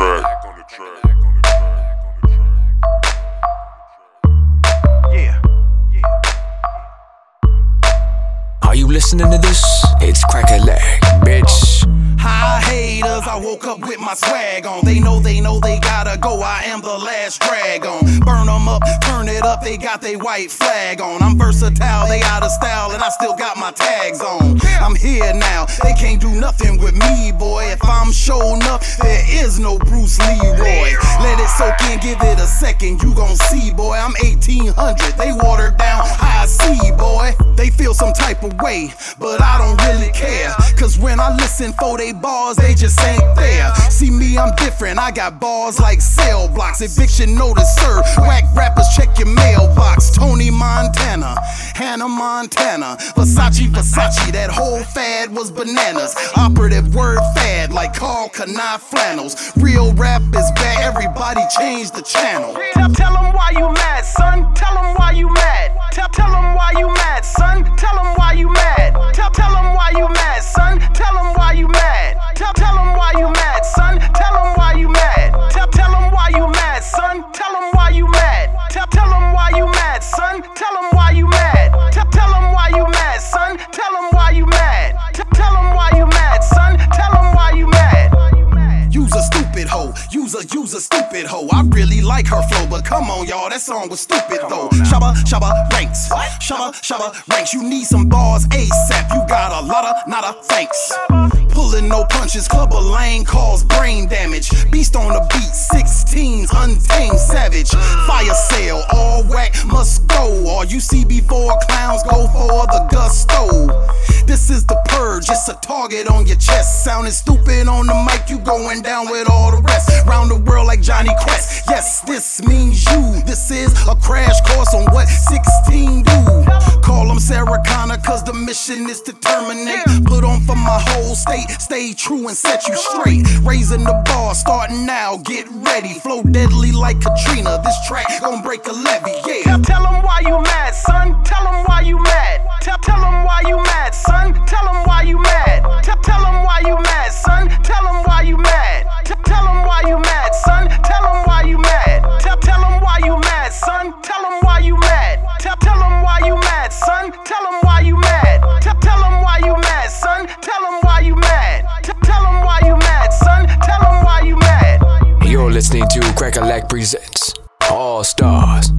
track. Yeah. Are you listening to this? It's crack woke up with my swag on. They know, they know they gotta go. I am the last drag on. Burn them up, turn it up, they got they white flag on. I'm versatile, they out of style, and I still got my tags on. I'm here now, they can't do nothing with me, boy. If I'm showing up, there is no Bruce Leroy. Let it soak in, give it a second, you gon' see, boy. I'm 1800, they watered down Hi-C, boy. They feel some type of way, but I don't really care. When I listen for they bars, they just ain't there. See me, I'm different. I got bars like cell blocks. Eviction notice, sir. Whack rappers, check your mailbox. Tony Montana, Hannah Montana, Versace, Versace. That whole fad was bananas. Operative word fad like Karl Kani flannels. Real rap is back. Everybody change the channel. Tell them why you like her flow, but come on, y'all, that song was stupid though. Shabba shabba ranks, shabba shabba ranks. You need some bars ASAP. You got a lot of not a thanks. Pulling no punches, club a lane cause brain damage. Beast on the beat, 16s, untamed savage. Fire sale, all whack must go. All you see before clowns go for the gusto. This is the purge, it's a target on your chest. Sounding stupid on the mic, you going down with all the rest. Round the world like Jonny Quest. Yes, this means you. This is a crash course on what 16 do. Call them Sarah Connor, cause the mission is to terminate. Put on for my whole state, stay true and set you straight. Raising the bar, starting now, get ready. Flow deadly like Katrina. This track gon' break a levee, yeah. Tell, tell them why you listening to Cracka Lack Presents All Stars.